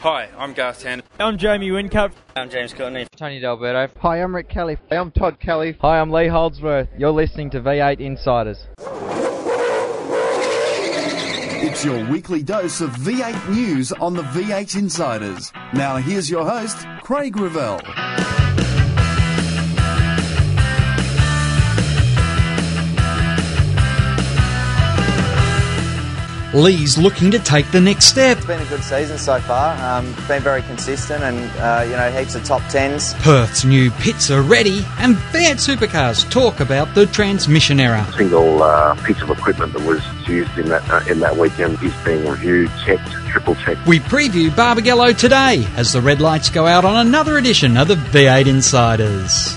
Hi, I'm Garth Tander. I'm Jamie Whincup. I'm James Courtney. Tony D'Alberto. Hi, I'm Rick Kelly. Hey, I'm Todd Kelly. Hi, I'm Lee Holdsworth. You're listening to V8 Insiders. It's your weekly dose of V8 news on the V8 Insiders. Now here's your host, Craig Revell. Lee's looking to take the next step. It's been a good season so far. Um, been very consistent and, uh, you know, heaps of top tens. Perth's new pits are ready, and V8 Supercars talk about the transmission error. A single uh, piece of equipment that was used in that uh, in that weekend is being reviewed, checked, triple checked. We preview Barbagallo today as the red lights go out on another edition of the V8 Insiders.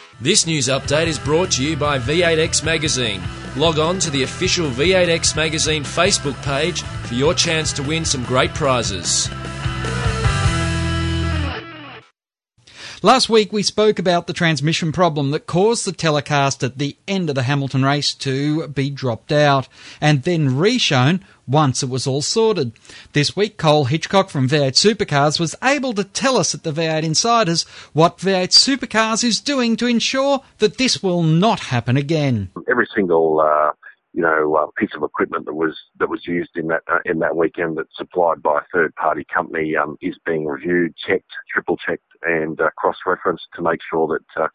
This news update is brought to you by V8X Magazine. Log on to the official V8X Magazine Facebook page for your chance to win some great prizes. Last week we spoke about the transmission problem that caused the telecast at the end of the Hamilton race to be dropped out and then reshown once it was all sorted. This week Cole Hitchcock from V8 Supercars was able to tell us at the V8 Insiders what V8 Supercars is doing to ensure that this will not happen again. Every single uh you know, uh, piece of equipment that was that was used in that uh, in that weekend that's supplied by a third party company um, is being reviewed, checked, triple checked, and uh, cross referenced to make sure that uh,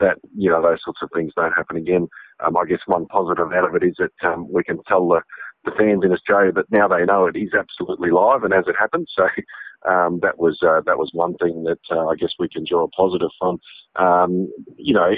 that you know those sorts of things don't happen again. Um, I guess one positive out of it is that um, we can tell the the fans in Australia that now they know it is absolutely live and as it happens. So um, that was uh, that was one thing that uh, I guess we can draw a positive from. Um, you know,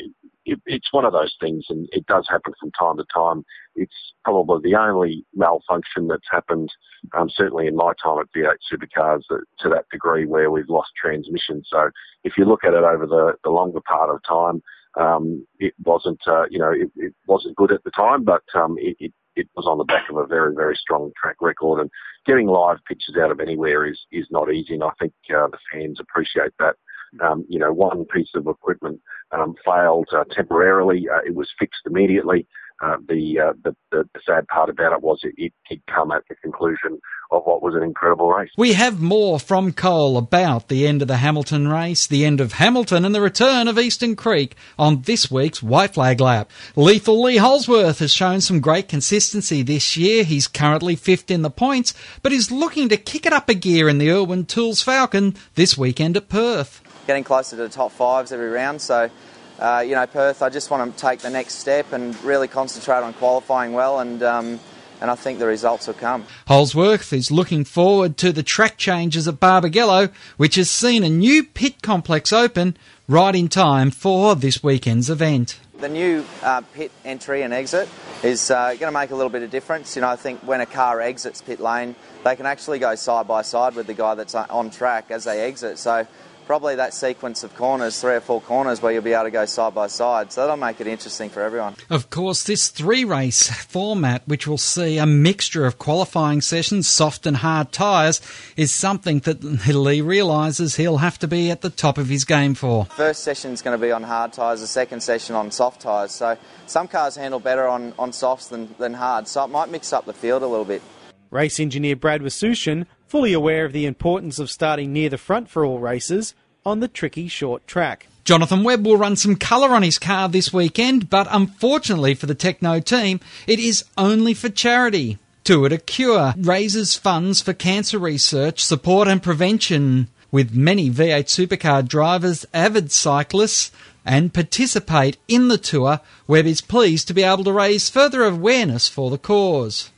it, it's one of those things, and it does happen from time to time. It's probably the only malfunction that's happened, um, certainly in my time at V8 Supercars, that, to that degree where we've lost transmission. So if you look at it over the, the longer part of time, um, it wasn't, uh, you know, it, it, wasn't good at the time, but um, it, it, it was on the back of a very, very strong track record. And getting live pictures out of anywhere is, is not easy, and I think uh, the fans appreciate that. Um, you know, one piece of equipment um, failed uh, temporarily. Uh, it was fixed immediately. Uh, the, uh, the, the the sad part about it was it, it had come at the conclusion of what was an incredible race. We have more from Cole about the end of the Hamilton race, the end of Hamilton, and the return of Eastern Creek on this week's White Flag Lap. Lethal Lee Holdsworth has shown some great consistency this year. He's currently fifth in the points, but is looking to kick it up a gear in the Irwin Tools Falcon this weekend at Perth getting closer to the top fives every round. So, uh, you know, Perth, I just want to take the next step and really concentrate on qualifying well and. Um, and I think the results will come. Holdsworth is looking forward to the track changes at Barbagallo, which has seen a new pit complex open right in time for this weekend's event. The new uh, pit entry and exit is uh, going to make a little bit of difference. You know, I think when a car exits pit lane, they can actually go side by side with the guy that's on track as they exit. So probably that sequence of corners, three or four corners, where you'll be able to go side by side. So that'll make it interesting for everyone. Of course, this three race format, which will see a mixture of qualifying sessions, soft and hard tyres, is something that Lee realises he'll have to be at the top of his game for. First session is going to be on hard tyres, the second session on soft tyres. So some cars handle better on, on softs than, than hard, so it might mix up the field a little bit. Race engineer Brad Wasushin fully aware of the importance of starting near the front for all races on the tricky short track. Jonathan Webb will run some colour on his car this weekend, but unfortunately for the Tekno team, it is only for charity. Tour to Cure raises funds for cancer research, support and prevention, with many V8 supercar drivers, avid cyclists, and participate in the tour. Webb is pleased to be able to raise further awareness for the cause.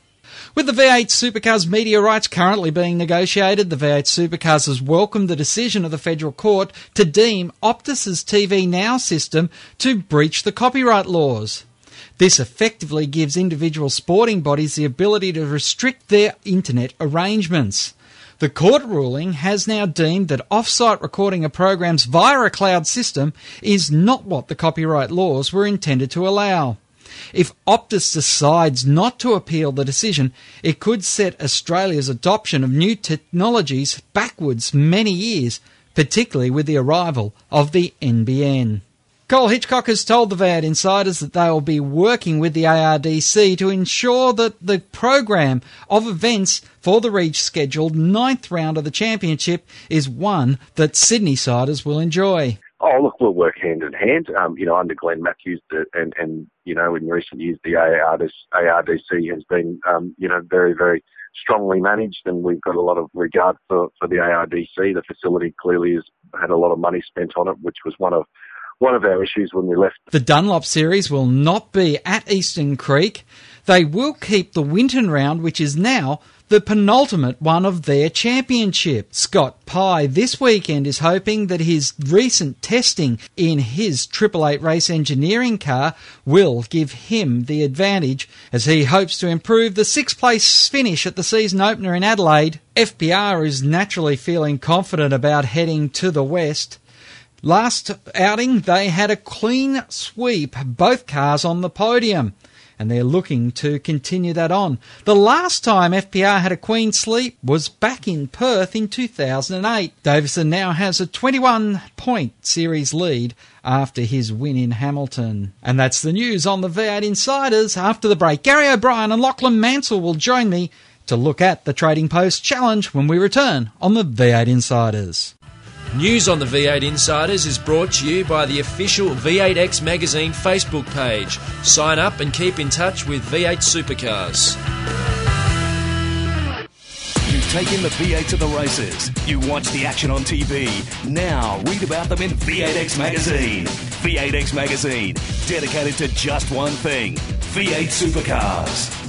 With the V8 Supercars media rights currently being negotiated, the V8 Supercars has welcomed the decision of the federal court to deem Optus's TV Now system to breach the copyright laws. This effectively gives individual sporting bodies the ability to restrict their internet arrangements. The court ruling has now deemed that off-site recording of programs via a cloud system is not what the copyright laws were intended to allow. If Optus decides not to appeal the decision, it could set Australia's adoption of new technologies backwards many years, particularly with the arrival of the NBN. Cole Hitchcock has told the V8 Insiders that they will be working with the ARDC to ensure that the program of events for the rescheduled ninth round of the championship is one that Sydney siders will enjoy. Oh, look, we'll work hand in hand. Um, you know, under Glenn Matthews, the, and and you know, in recent years, the ARDC, has been, um, you know, very very strongly managed, and we've got a lot of regard for for the ARDC. The facility clearly has had a lot of money spent on it, which was one of one of our issues when we left. The Dunlop Series will not be at Eastern Creek. They will keep the Winton round, which is now the penultimate one of their championship. Scott Pye this weekend is hoping that his recent testing in his Triple Eight race engineering car will give him the advantage as he hopes to improve the sixth place finish at the season opener in Adelaide. FPR is naturally feeling confident about heading to the west. Last outing, they had a clean sweep, both cars on the podium, and they're looking to continue that on. The last time FPR had a clean sleep was back in Perth in 2008. Davison now has a 21 point series lead after his win in Hamilton. And that's the news on the V8 Insiders. After the break, Gary O'Brien and Lachlan Mansell will join me to look at the Trading Post Challenge when we return on the V8 Insiders. News on the V8 Insiders is brought to you by the official V8X Magazine Facebook page. Sign up and keep in touch with V8 Supercars. You've taken the V8 to the races. You watch the action on TV. Now read about them in V8X Magazine. V8X Magazine, dedicated to just one thing V8 Supercars.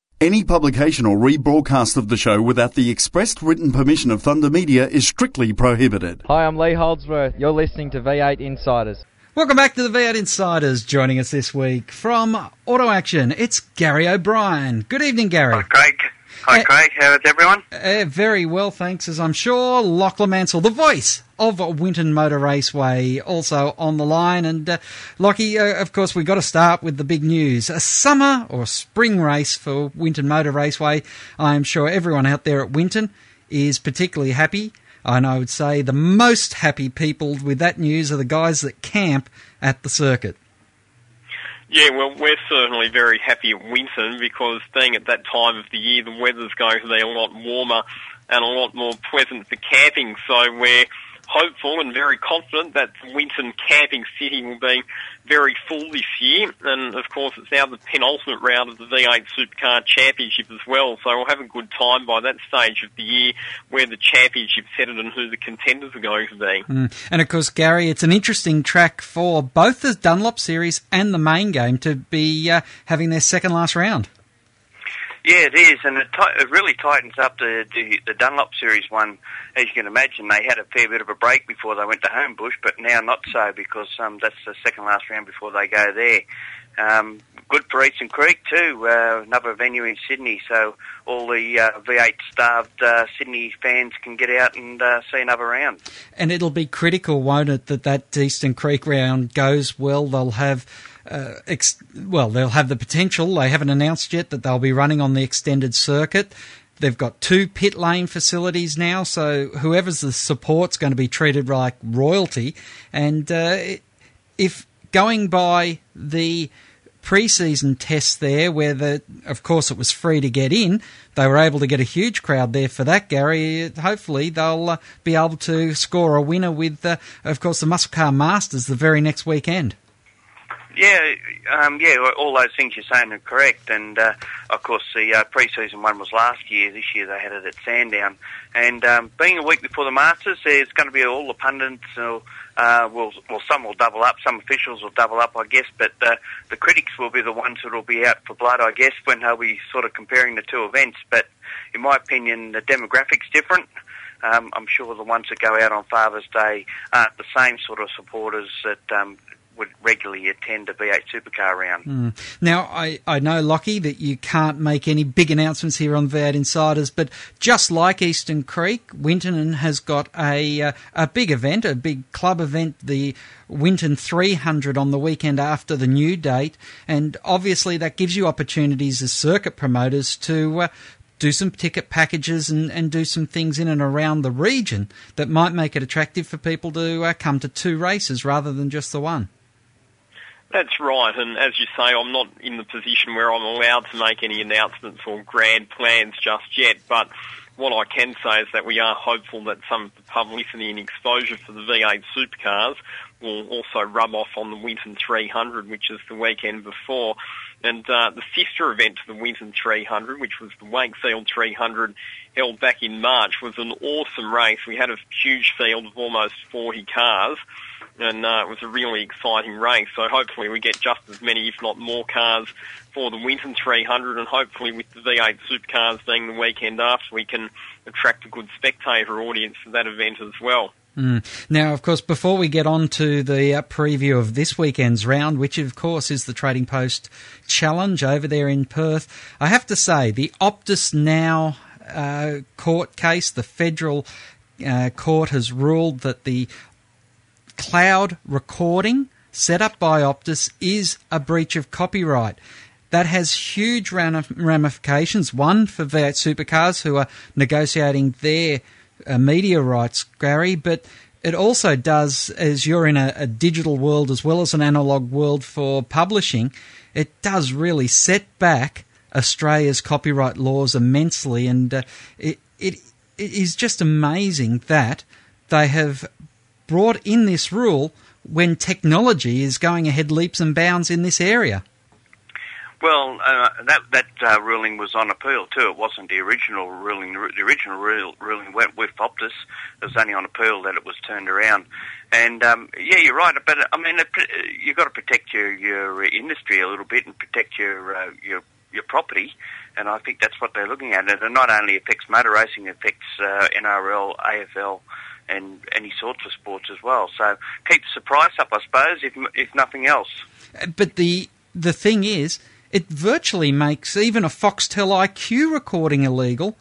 Any publication or rebroadcast of the show without the expressed written permission of Thunder Media is strictly prohibited. Hi, I'm Lee Holdsworth. You're listening to V8 Insiders. Welcome back to the V8 Insiders. Joining us this week from Auto Action, it's Gary O'Brien. Good evening, Gary. Hi, Craig. Hi, Uh, Craig. How's everyone? Uh, very well, thanks, as I'm sure. Lachlan Mansell, the voice of Winton Motor Raceway, also on the line. And uh, Lockie, uh, of course, we've got to start with the big news. A summer or spring race for Winton Motor Raceway. I'm sure everyone out there at Winton is particularly happy. And I would say the most happy people with that news are the guys that camp at the circuit. Yeah, well, we're certainly very happy at Winton because being at that time of the year, the weather's going to be a lot warmer and a lot more pleasant for camping. So we're hopeful and very confident that Winton Camping City will be very full this year. And of course, it's now the penultimate round of the V8 Supercar Championship as well. So we'll have a good time by that stage of the year where the championship's headed and who the contenders are going to be. Mm. And of course, Gary, it's an interesting track for both the Dunlop Series and the main game to be uh, having their second last round. Yeah, it is, and it, t- it really tightens up the, the the Dunlop Series one. As you can imagine, they had a fair bit of a break before they went to Homebush, but now not so because um, that's the second last round before they go there. Um, good for Eastern Creek too, uh, another venue in Sydney, so all the uh, V8 starved uh, Sydney fans can get out and uh, see another round. And it'll be critical, won't it, that that Eastern Creek round goes well. They'll have. Uh, ex- well, they'll have the potential. They haven't announced yet that they'll be running on the extended circuit. They've got two pit lane facilities now, so whoever's the support's going to be treated like royalty. And uh, if going by the pre-season tests there, where the, of course, it was free to get in, they were able to get a huge crowd there for that. Gary, hopefully they'll uh, be able to score a winner with, uh, of course, the Muscle Car Masters the very next weekend. Yeah, um, yeah, all those things you're saying are correct. And uh, of course, the uh, pre-season one was last year. This year they had it at Sandown. And um, being a week before the Masters, there's going to be all the pundits. Uh, well, some will double up. Some officials will double up, I guess. But uh, the critics will be the ones that will be out for blood, I guess, when they'll be sort of comparing the two events. But in my opinion, the demographics different. Um, I'm sure the ones that go out on Father's Day aren't the same sort of supporters that um, would regularly attend a V8 supercar round. Mm. Now, I, I know, Lockie, that you can't make any big announcements here on V8 Insiders, but just like Eastern Creek, Winton has got a, uh, a big event, a big club event, the Winton 300 on the weekend after the new date, and obviously that gives you opportunities as circuit promoters to uh, do some ticket packages and, and do some things in and around the region that might make it attractive for people to uh, come to two races rather than just the one. That's right, and as you say, I'm not in the position where I'm allowed to make any announcements or grand plans just yet, but what I can say is that we are hopeful that some of the publicity and exposure for the V8 supercars will also rub off on the Winton 300, which is the weekend before. And uh, the sister event to the Winton 300, which was the Wakefield 300, held back in March, was an awesome race. We had a huge field of almost 40 cars and uh, it was a really exciting race. So hopefully we get just as many, if not more, cars for the Winton 300, and hopefully with the V8 supercars being the weekend after, we can attract a good spectator audience for that event as well. Mm. Now, of course, before we get on to the uh, preview of this weekend's round, which of course is the Trading Post Challenge over there in Perth, I have to say the Optus Now uh, court case, the federal uh, court has ruled that the cloud recording set up by Optus is a breach of copyright. That has huge ramifications. One for V8 supercars who are negotiating their uh, media rights, Gary, but it also does, as you're in a, a, digital world as well as an analog world for publishing, it does really set back Australia's copyright laws immensely, and uh, it, it, it is just amazing that they have brought in this rule when technology is going ahead leaps and bounds in this area? Well, uh, that that uh, ruling was on appeal too. It wasn't the original ruling. The original ruling went with Optus. It was only on appeal that it was turned around. And um, yeah, you're right. But I mean, it, you've got to protect your your industry a little bit and protect your uh, your your property. And I think that's what they're looking at. And it not only affects motor racing, it affects uh, NRL, AFL, and any sorts of sports as well. So keeps the price up, I suppose, if if nothing else. But the the thing is, it virtually makes even a Foxtel IQ recording illegal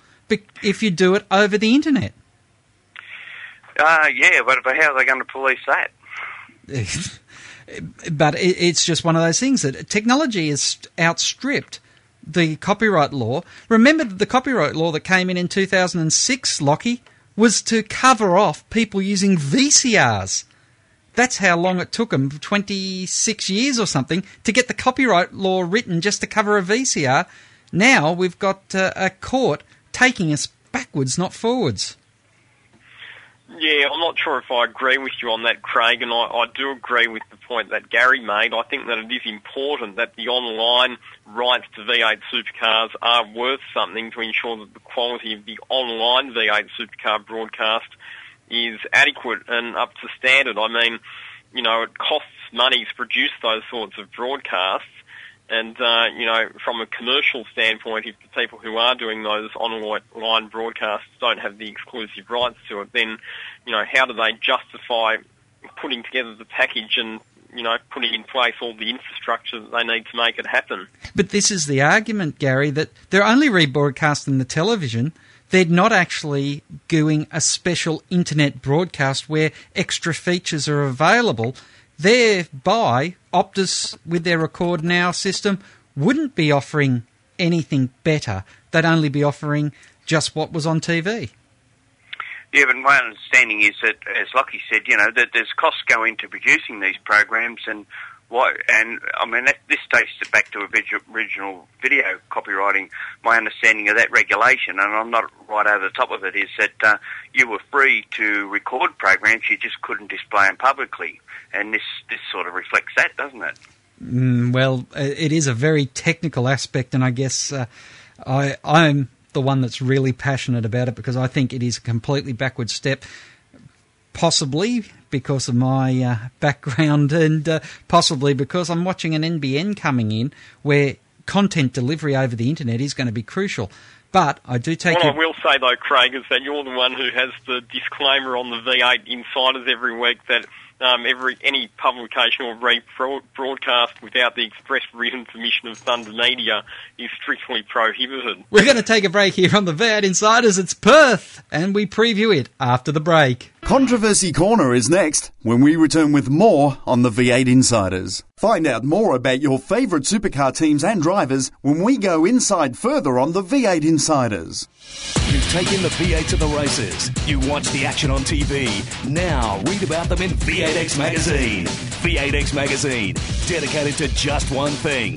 if you do it over the internet. Uh, yeah, but how are they going to police that? but it's just one of those things that technology is outstripped the copyright law. Remember the copyright law that came in in 2006, Lockie? was to cover off people using VCRs. That's how long it took them 26 years or something to get the copyright law written just to cover a VCR. Now we've got uh, a court taking us backwards, not forwards. Yeah, I'm not sure if I agree with you on that, Craig, and I, I do agree with the point that Gary made. I think that it is important that the online rights to V8 supercars are worth something to ensure that the quality of the online V8 supercar broadcast is adequate and up to standard. I mean, you know, it costs money to produce those sorts of broadcasts, and, uh, you know, from a commercial standpoint, if the people who are doing those online broadcasts don't have the exclusive rights to it, then, you know, how do they justify putting together the package and, you know, putting in place all the infrastructure that they need to make it happen? But this is the argument, Gary, that they're only rebroadcasting the television. They're not actually doing a special internet broadcast where extra features are available thereby Optus with their Record Now system wouldn't be offering anything better. They'd only be offering just what was on TV. Yeah, but my understanding is that, as Lockie said, you know, that there's costs go into producing these programs, and and I mean, that, this takes it back to original video copywriting. My understanding of that regulation, and I'm not right over the top of it, is that uh, you were free to record programs, you just couldn't display them publicly, and this this sort of reflects that, doesn't it? Mm, well, it is a very technical aspect, and I guess uh, I, I'm the one that's really passionate about it because I think it is a completely backward step, possibly because of my uh, background and uh, possibly because I'm watching an NBN coming in where content delivery over the internet is going to be crucial. But I do take. What your... I will say though, Craig, is that you're the one who has the disclaimer on the V8 Insiders every week that um, every any publication or broadcast without the express written permission of Thunder Media is strictly prohibited. We're going to take a break here on the V8 Insiders. It's Perth, and we preview it after the break. Controversy Corner is next when we return with more on the V8 Insiders. Find out more about your favourite supercar teams and drivers when we go inside further on the V8 Insiders. You've taken the V8 to the races. You watch the action on TV. Now read about them in V8X Magazine. V8X Magazine, dedicated to just one thing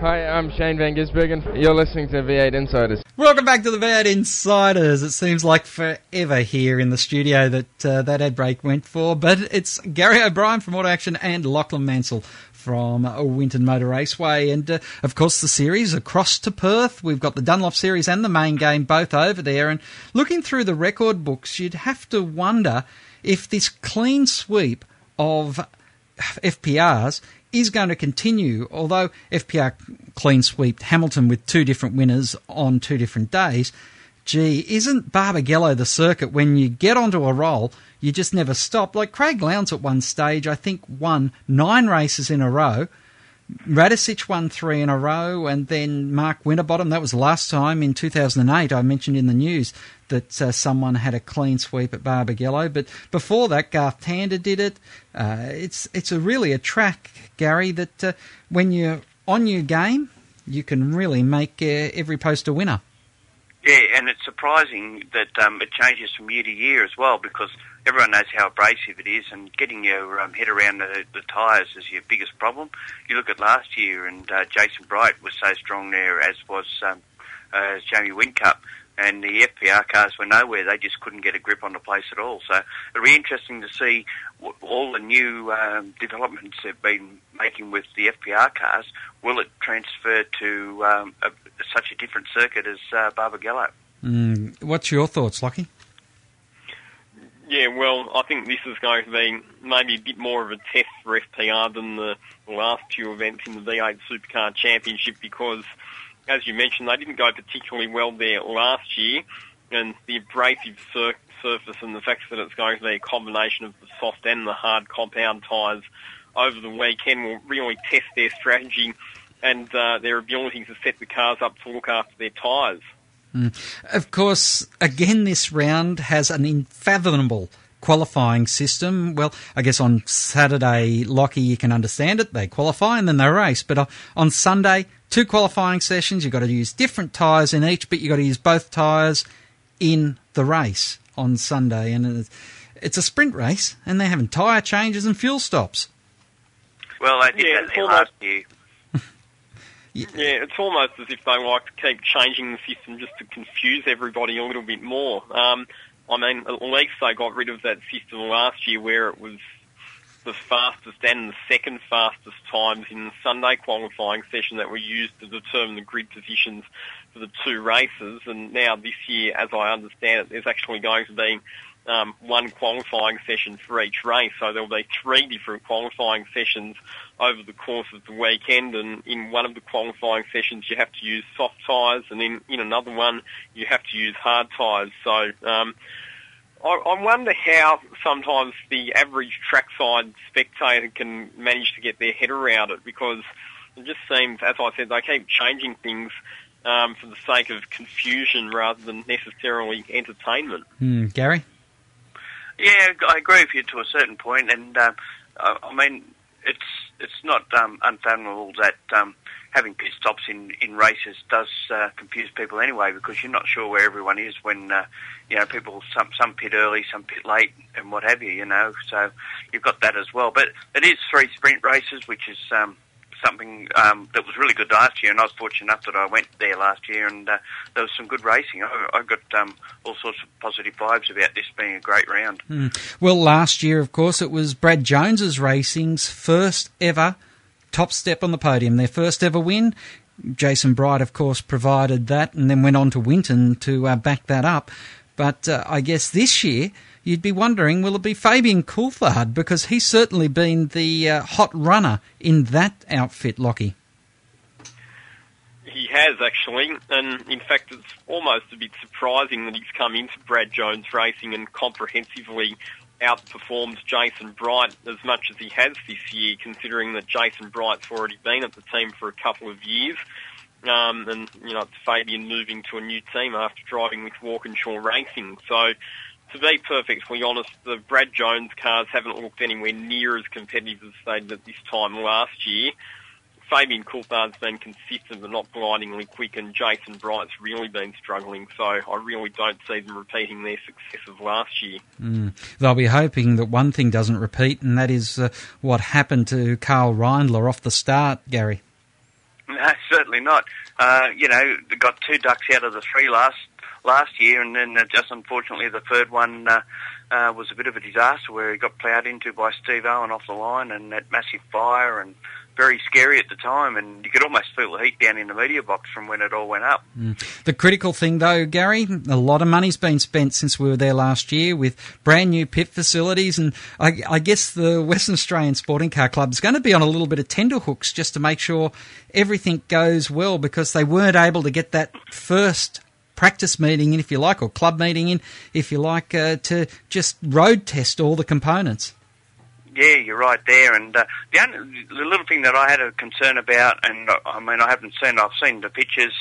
Hi, I'm Shane Van Gisbergen. You're listening to V8 Insiders. Welcome back to the V8 Insiders. It seems like forever here in the studio that uh, that ad break went for, but it's Gary O'Brien from Auto Action and Lachlan Mansell from Winton Motor Raceway. And uh, of course, the series across to Perth. We've got the Dunlop Series and the main game both over there. And looking through the record books, you'd have to wonder if this clean sweep of FPRs is going to continue, although FPR clean sweeped Hamilton with two different winners on two different days. Gee, isn't Barbagallo the circuit when you get onto a roll, you just never stop? Like Craig Lowndes at one stage, I think, won nine races in a row Radicic won three in a row, and then Mark Winterbottom. That was last time in 2008. I mentioned in the news that uh, someone had a clean sweep at Barbagallo, but before that, Garth Tander did it. Uh, it's it's a really a track, Gary, that uh, when you're on your game, you can really make uh, every post a winner. Yeah, and it's surprising that um, it changes from year to year as well because everyone knows how abrasive it is, and getting your um, head around the, tyres is your biggest problem. You look at last year, and uh, Jason Bright was so strong there, as was um, uh, Jamie Whincup, and the FPR cars were nowhere. They just couldn't get a grip on the place at all. So it'll be interesting to see what, all the new um, developments they've been making with the FPR cars. Will it transfer to um, a, such a different circuit as uh, Barbagallo? Mm, what's your thoughts, Lockie? Yeah, well, I think this is going to be maybe a bit more of a test for FPR than the last few events in the V8 Supercar Championship because, as you mentioned, they didn't go particularly well there last year, and the abrasive sur- surface and the fact that it's going to be a combination of the soft and the hard compound tyres over the weekend will really test their strategy and uh, their ability to set the cars up to look after their tyres. Mm. Of course, again, this round has an unfathomable qualifying system. Well, I guess on Saturday, Lockie, you can understand it. They qualify and then they race. But on Sunday, two qualifying sessions. You've got to use different tyres in each, but you've got to use both tyres in the race on Sunday. And it's a sprint race, and they're having tyre changes and fuel stops. Well, I did yeah, that last year. Yeah, it's almost as if they like to keep changing the system just to confuse everybody a little bit more. Um, I mean, at least they got rid of that system last year where it was the fastest and the second fastest times in the Sunday qualifying session that were used to determine the grid positions for the two races. And now this year, as I understand it, there's actually going to be um, one qualifying session for each race. So there'll be three different qualifying sessions over the course of the weekend. And in one of the qualifying sessions, you have to use soft tyres, and in, in another one, you have to use hard tyres. So um, I, I wonder how sometimes the average trackside spectator can manage to get their head around it because it just seems, as I said, they keep changing things um, for the sake of confusion rather than necessarily entertainment. Mm, Gary? Yeah, I agree with you to a certain point, and uh, I mean, it's it's not um, unfathomable that um, having pit stops in, in races does uh, confuse people anyway because you're not sure where everyone is when uh, you know people some some pit early, some pit late, and what have you. You know, so you've got that as well. But it is three sprint races, which is um, something um, that was really good last year, and I was fortunate enough that I went there last year, and uh, there was some good racing. I, I got um, all sorts of positive vibes about this being a great round. Mm. Well, last year, of course, it was Brad Jones's racing's first ever top step on the podium, their first ever win. Jason Bright, of course, provided that, and then went on to Winton to uh, back that up. But uh, I guess this year you'd be wondering, will it be Fabian Coulthard? Because he's certainly been the uh, hot runner in that outfit, Lockie. He has actually, and in fact, it's almost a bit surprising that he's come into Brad Jones Racing and comprehensively outperforms Jason Bright as much as he has this year, considering that Jason Bright's already been at the team for a couple of years. Um, and, you know, it's Fabian moving to a new team after driving with Walkinshaw Racing. So, to be perfectly honest, the Brad Jones cars haven't looked anywhere near as competitive as they did this time last year. Fabian Coulthard's been consistent but not blindingly quick, and Jason Bright's really been struggling. So I really don't see them repeating their success of last year. Mm. They'll be hoping that one thing doesn't repeat, and that is uh, what happened to Karl Reindler off the start, Gary. No, certainly not. Uh, you know, got two ducks out of the three last last year, and then uh, just unfortunately the third one uh, uh, was a bit of a disaster where he got ploughed into by Steve Owen off the line, and that massive fire and very scary at the time, and you could almost feel the heat down in the media box from when it all went up. Mm. The critical thing, though, Gary, a lot of money's been spent since we were there last year with brand new pit facilities, and I, I guess the Western Australian Sporting Car Club is going to be on a little bit of tenterhooks just to make sure everything goes well because they weren't able to get that first practice meeting in, if you like, or club meeting in, if you like, uh, to just road test all the components. Yeah, you're right there. And uh, the, only, the little thing that I had a concern about, and uh, I mean, I haven't seen, I've seen the pictures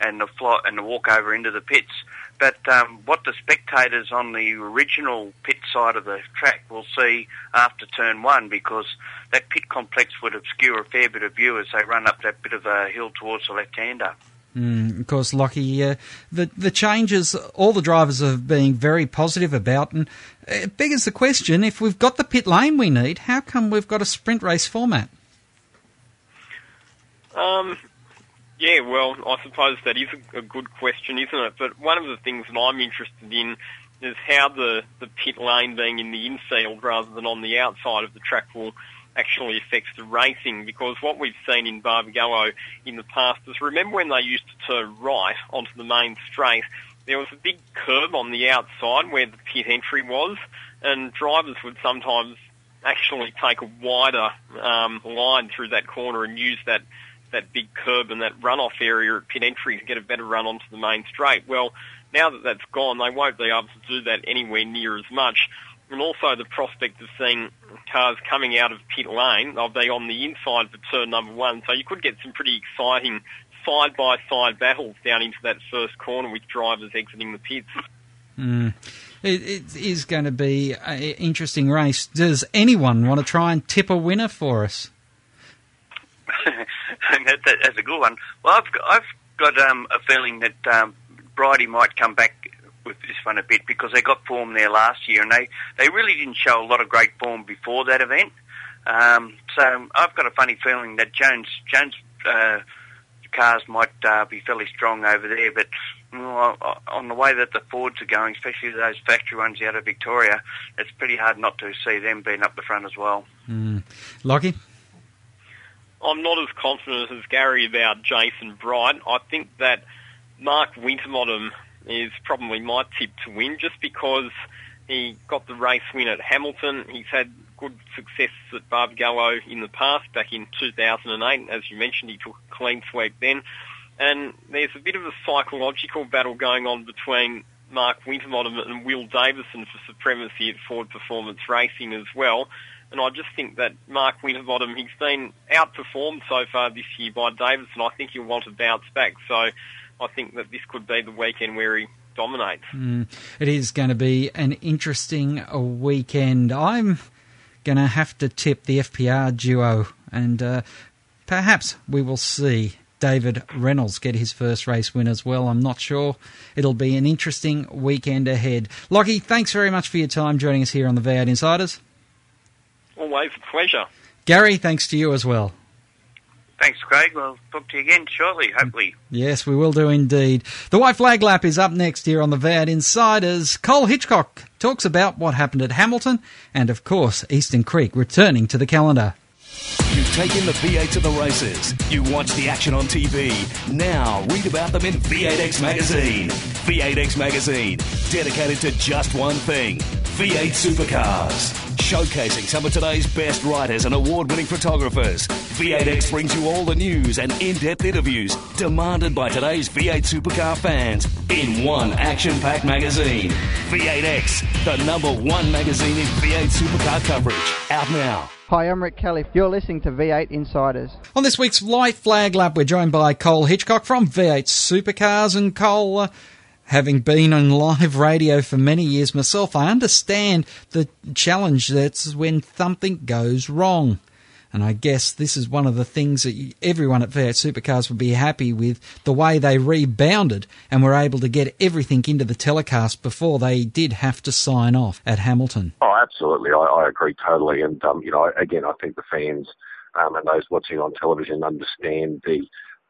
and the flight and the walkover into the pits. But um, what the spectators on the original pit side of the track will see after turn one, because that pit complex would obscure a fair bit of view as they run up that bit of a hill towards the left-hander. Mm, of course, Lockie, uh, the the changes all the drivers are being very positive about, and it beggars the question: if we've got the pit lane we need, how come we've got a sprint race format? Um, yeah, well, I suppose that is a, a good question, isn't it? But one of the things that I'm interested in is how the the pit lane being in the infield rather than on the outside of the track will actually affects the racing because what we've seen in Barbagallo in the past is remember when they used to turn right onto the main straight, there was a big curb on the outside where the pit entry was and drivers would sometimes actually take a wider um, line through that corner and use that that big curb and that runoff area at pit entry to get a better run onto the main straight. Well, now that that's gone, they won't be able to do that anywhere near as much and also the prospect of seeing cars coming out of pit lane, they'll be on the inside for turn number one, so you could get some pretty exciting side-by-side battles down into that first corner with drivers exiting the pits. Mm. It, it is going to be an interesting race. Does anyone want to try and tip a winner for us? that, that, that's a good one. Well, I've got, I've got um, a feeling that um, Bridie might come back with this one a bit because they got form there last year and they, they really didn't show a lot of great form before that event. Um, so I've got a funny feeling that Jones Jones uh, cars might uh, be fairly strong over there, but well, on the way that the Fords are going, especially those factory ones out of Victoria, it's pretty hard not to see them being up the front as well. Mm. Lockie? I'm not as confident as Gary about Jason Bright. I think that Mark Winterbottom is probably my tip to win, just because he got the race win at Hamilton. He's had good success at Barbagallo in the past, back in 2008. As you mentioned, he took a clean sweep then. And there's a bit of a psychological battle going on between Mark Winterbottom and Will Davison for supremacy at Ford Performance Racing as well. And I just think that Mark Winterbottom, he's been outperformed so far this year by Davison. I think he'll want to bounce back. So I think that this could be the weekend where he dominates. Mm, it is going to be an interesting weekend. I'm going to have to tip the FPR duo and uh, perhaps we will see David Reynolds get his first race win as well. I'm not sure. It'll be an interesting weekend ahead. Lockie, thanks very much for your time joining us here on the V8 Insiders. Always a pleasure. Gary, thanks to you as well. Thanks, Craig. We'll talk to you again shortly, hopefully. Yes, we will do indeed. The White Flag Lap is up next here on the V8 Insiders. Cole Hitchcock talks about what happened at Hamilton and, of course, Eastern Creek returning to the calendar. You've taken the V8 to the races. You watch the action on TV. Now read about them in V8X Magazine. V8X Magazine, dedicated to just one thing V8 supercars. Showcasing some of today's best writers and award winning photographers. V8X brings you all the news and in depth interviews demanded by today's V8 supercar fans in one action packed magazine. V8X, the number one magazine in V8 supercar coverage. Out now. Hi, I'm Rick Kelly. You're listening to V8 Insiders. On this week's White Flag Lap, we're joined by Cole Hitchcock from V8 Supercars. And Cole, uh, having been on live radio for many years myself, I understand the challenge that's when something goes wrong. And I guess this is one of the things that everyone at V8 Supercars would be happy with the way they rebounded and were able to get everything into the telecast before they did have to sign off at Hamilton. Oh, absolutely. I, I agree totally. And, um, you know, again, I think the fans um, and those watching on television understand the,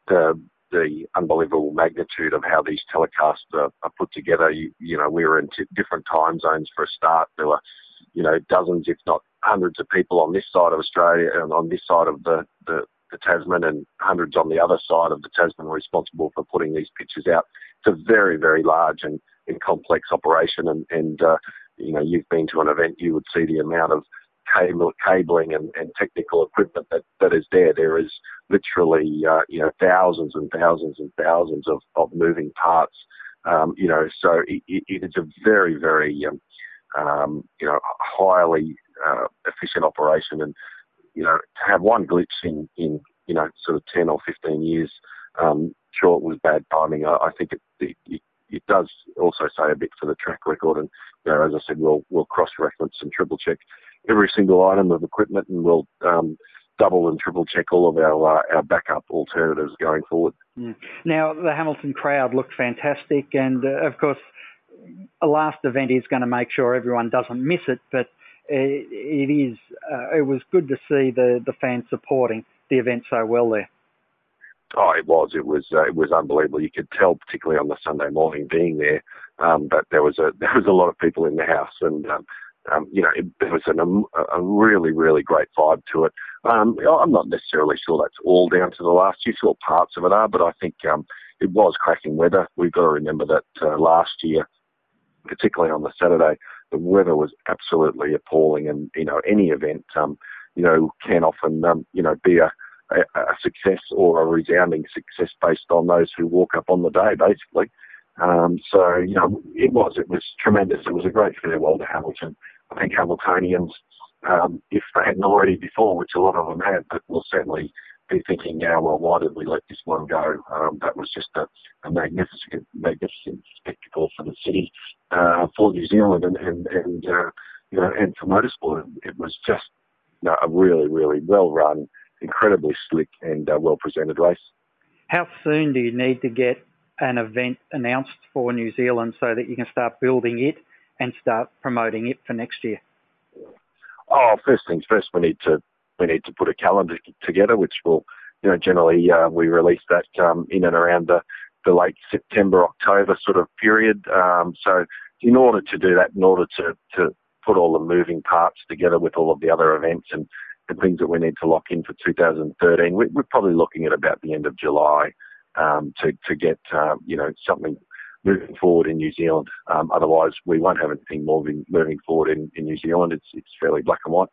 the the unbelievable magnitude of how these telecasts are, are put together. You, you know, we were in t- different time zones for a start. There were, you know, dozens, if not hundreds of people on this side of Australia and on this side of the, the, the Tasman and hundreds on the other side of the Tasman responsible for putting these pictures out. It's a very, very large and, and complex operation. And, and uh, you know, you've been to an event, you would see the amount of cable, cabling and, and technical equipment that, that is there. There is literally, uh, you know, thousands and thousands and thousands of, of moving parts. Um, you know, so it, it, it's a very, very, um, um, you know, highly uh, efficient operation. And, you know, to have one glitch in, in, you know, sort of 10 or 15 years, um, sure it was bad timing. I, I think it, it, it does also say a bit for the track record. And, you know, as I said, we'll, we'll cross-reference and triple-check every single item of equipment and we'll um, double and triple check all of our uh, our backup alternatives going forward. Mm. Now the Hamilton crowd looked fantastic, and uh, of course, a last event is going to make sure everyone doesn't miss it. But it, it is uh, it was good to see the the fans supporting the event so well there. Oh, it was. It was. Uh, it was unbelievable. You could tell, particularly on the Sunday morning, being there, um, that there was a there was a lot of people in the house, and um, um, you know, it, there was an, a, a really, really great vibe to it. Um, I'm not necessarily sure that's all down to the last year. Sure, parts of it are, but I think um, it was cracking weather. We've got to remember that uh, last year, particularly on the Saturday, the weather was absolutely appalling, and you know, any event, um, you know, can often, um, you know, be a a, a success or a resounding success based on those who walk up on the day, basically. Um, so, you know, it was, it was tremendous. It was a great farewell to Hamilton. I think Hamiltonians, um, if they hadn't already before, which a lot of them had, but will certainly be thinking now, well, why did we let this one go? Um, that was just a, a, magnificent, magnificent spectacle for the city, uh, for New Zealand, and and, and uh, you know, and for motorsport. It was just you know, a really, really well run, incredibly slick, and uh, well presented race. How soon do you need to get an event announced for New Zealand so that you can start building it and start promoting it for next year? Oh, first things first, we need to we need to put a calendar together, which will, you know, generally uh, we release that um, in and around the the late September October sort of period. Um, so, in order to do that, in order to to put all the moving parts together with all of the other events and the things that we need to lock in for 2013, we, are probably looking at about the end of July um, to to get uh, you know something moving forward in New Zealand. Um, otherwise, we won't have anything moving moving forward in, in New Zealand. It's it's fairly black and white.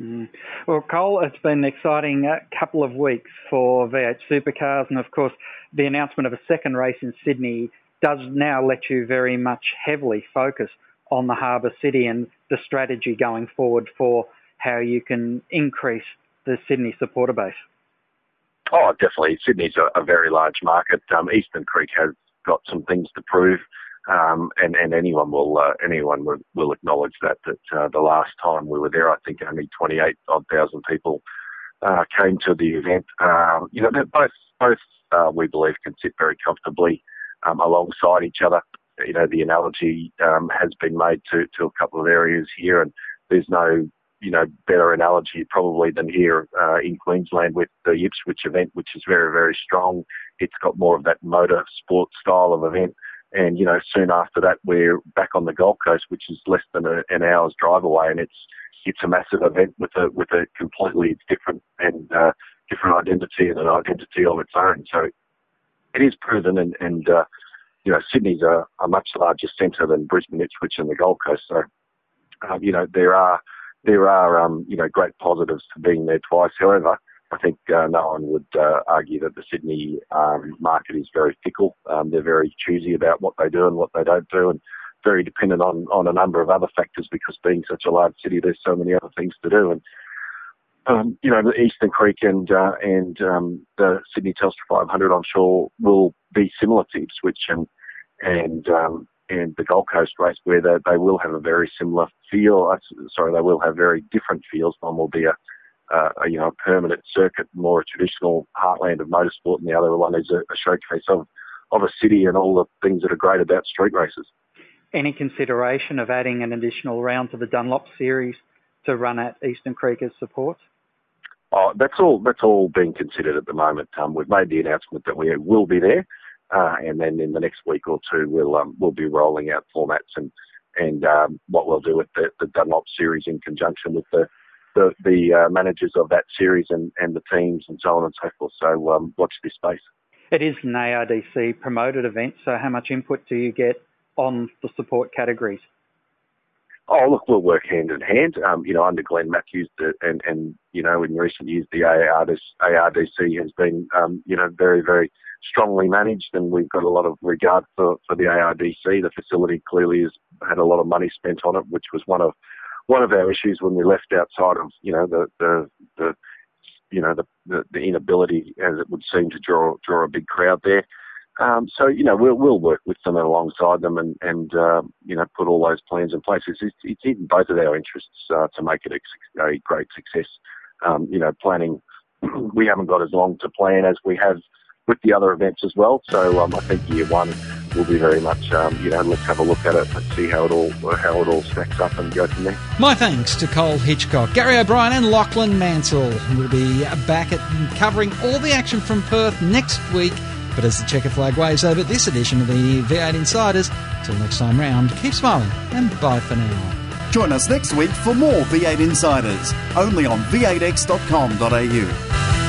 Mm. Well, Cole, it's been an exciting uh, couple of weeks for V8 Supercars, and of course, the announcement of a second race in Sydney does now let you very much heavily focus on the harbour city and the strategy going forward for how you can increase the Sydney supporter base. Oh, definitely. Sydney's a, a very large market. Um, Eastern Creek has got some things to prove. Um, and, and anyone will uh, anyone will, will acknowledge that that uh, the last time we were there, I think only 28 odd thousand people uh, came to the event. Um, you know, both both uh, we believe can sit very comfortably um, alongside each other. You know, the analogy um, has been made to, to a couple of areas here, and there's no you know better analogy probably than here uh, in Queensland with the Ipswich event, which is very very strong. It's got more of that motor sport style of event. And you know, soon after that, we're back on the Gold Coast, which is less than a, an hour's drive away, and it's it's a massive event with a with a completely different and uh, different identity and an identity of its own. So it is proven, and, and uh, you know Sydney's a, a much larger centre than Brisbane, Ipswich, and the Gold Coast. So um, you know there are there are um, you know great positives to being there twice. However, I think uh, no one would uh, argue that the Sydney um, market is very fickle. Um, they're very choosy about what they do and what they don't do, and very dependent on, on a number of other factors because being such a large city, there's so many other things to do. And um, you know, the Eastern Creek and uh, and um, the Sydney Telstra 500, I'm sure, will be similar to Ipswich and and um, and the Gold Coast race, where they, they will have a very similar feel. Uh, sorry, they will have very different feels. One will be a, uh, a you know a permanent circuit, more a traditional heartland of motorsport, and the other one is a, a showcase of of a city and all the things that are great about street races. Any consideration of adding an additional round to the Dunlop series to run at Eastern Creek as support? Oh, that's all. That's all being considered at the moment. Um, we've made the announcement that we will be there, uh, and then in the next week or two, we'll um, we'll be rolling out formats and and um, what we'll do with the, the Dunlop series in conjunction with the the, the uh, managers of that series and, and the teams and so on and so forth. So um, watch this space. It is an ARDC promoted event, so how much input do you get on the support categories? Oh, look, we'll work hand in hand. Um, you know, under Glenn Matthews, the, and and you know, in recent years, the ARDC has been, um, you know, very very strongly managed, and we've got a lot of regard for for the ARDC. The facility clearly has had a lot of money spent on it, which was one of one of our issues when we left outside of, you know, the the the you know the, the, the inability, as it would seem, to draw draw a big crowd there. Um, so you know we'll we'll work with them and alongside them and and uh, you know put all those plans in place. It's, it's, in both of our interests uh, to make it a, a great success. Um, you know, planning we haven't got as long to plan as we have with the other events as well. So um, I think year one will be very much um, you know let's have a look at it and see how it all how it all stacks up and go from there. My thanks to Cole Hitchcock, Gary O'Brien, and Lachlan Mansell. We'll be back at covering all the action from Perth next week. But as the checker flag waves over this edition of the V8 Insiders, till next time round, keep smiling and bye for now. Join us next week for more V8 Insiders, only on v8x.com.au.